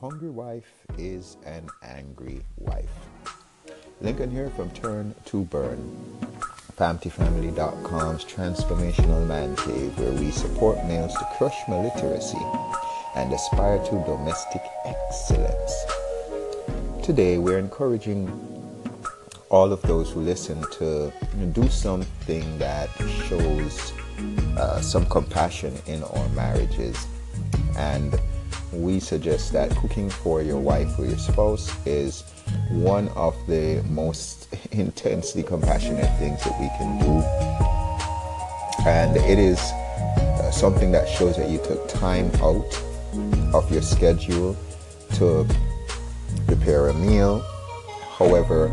hungry wife is an angry wife. Lincoln here from Turn to Burn, FamilyFamily.com's transformational man cave where we support males to crush illiteracy and aspire to domestic excellence. Today we're encouraging all of those who listen to do something that shows uh, some compassion in our marriages and we suggest that cooking for your wife or your spouse is one of the most intensely compassionate things that we can do. And it is uh, something that shows that you took time out of your schedule to prepare a meal. However,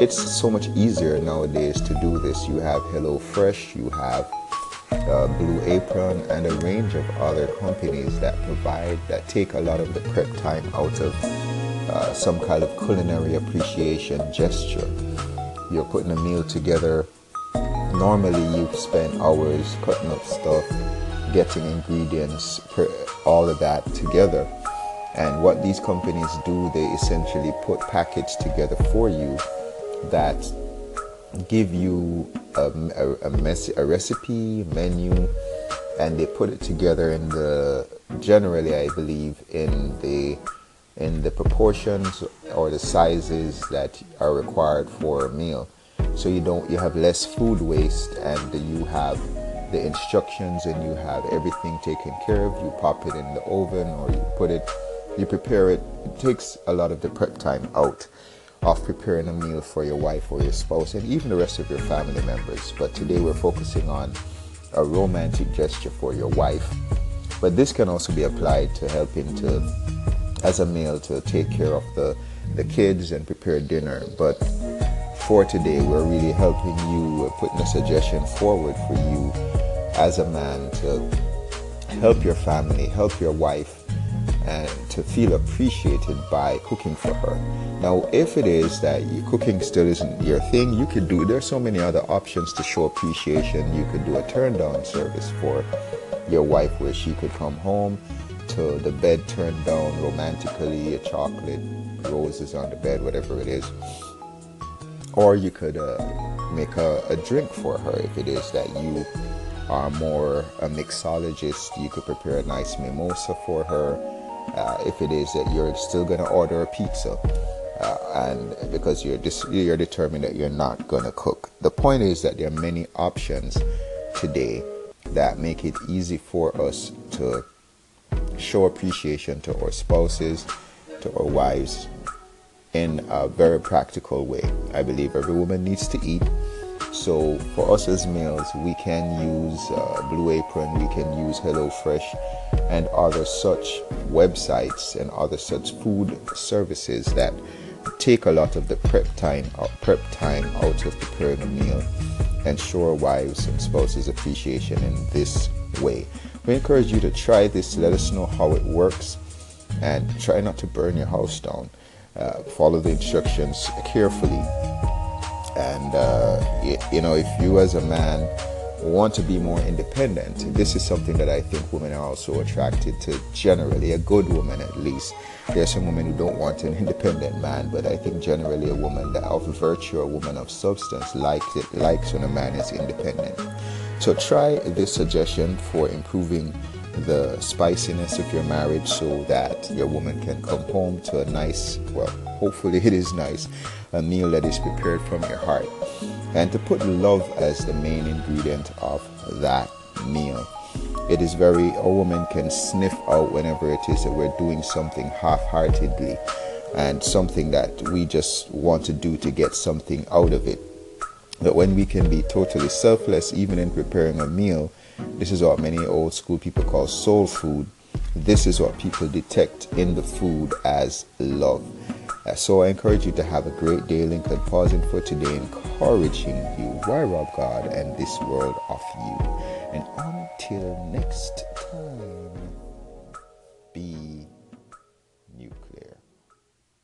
it's so much easier nowadays to do this. You have HelloFresh, you have uh, Blue Apron, and a range of other companies that provide that take a lot of the prep time out of uh, some kind of culinary appreciation gesture. You're putting a meal together. Normally, you spend hours cutting up stuff, getting ingredients, all of that together. And what these companies do, they essentially put packets together for you that give you a, a, a, a recipe menu and they put it together in the generally i believe in the in the proportions or the sizes that are required for a meal. So you don't you have less food waste and you have the instructions and you have everything taken care of. You pop it in the oven or you put it you prepare it. It takes a lot of the prep time out of preparing a meal for your wife or your spouse and even the rest of your family members. But today we're focusing on a romantic gesture for your wife. But this can also be applied to helping to, as a male, to take care of the, the kids and prepare dinner. But for today, we're really helping you, we're putting a suggestion forward for you as a man to help your family, help your wife and to feel appreciated by cooking for her. Now, if it is that cooking still isn't your thing, you could do, there's so many other options to show appreciation. You could do a turn down service for your wife where she could come home to the bed turned down romantically, a chocolate, roses on the bed, whatever it is. Or you could uh, make a, a drink for her if it is that you are more a mixologist. You could prepare a nice mimosa for her uh, if it is that you're still going to order a pizza uh, and because you're dis- you're determined that you're not going to cook. The point is that there are many options today that make it easy for us to show appreciation to our spouses, to our wives in a very practical way. I believe every woman needs to eat so for us as males, we can use uh, Blue Apron, we can use HelloFresh, and other such websites and other such food services that take a lot of the prep time uh, prep time out of preparing a meal and show wives and spouses appreciation in this way. We encourage you to try this. Let us know how it works, and try not to burn your house down. Uh, follow the instructions carefully and uh, you, you know, if you as a man want to be more independent, this is something that I think women are also attracted to generally, a good woman at least. There are some women who don't want an independent man, but I think generally a woman that of virtue, a woman of substance, likes it, likes when a man is independent. So try this suggestion for improving the spiciness of your marriage so that your woman can come home to a nice, well, hopefully it is nice, a meal that is prepared from your heart. And to put love as the main ingredient of that meal. It is very, a woman can sniff out whenever it is that we're doing something half heartedly and something that we just want to do to get something out of it. But when we can be totally selfless, even in preparing a meal, this is what many old school people call soul food. This is what people detect in the food as love. Uh, so I encourage you to have a great day. Lincoln pausing for today, encouraging you. Why rob God and this world of you? And until next time.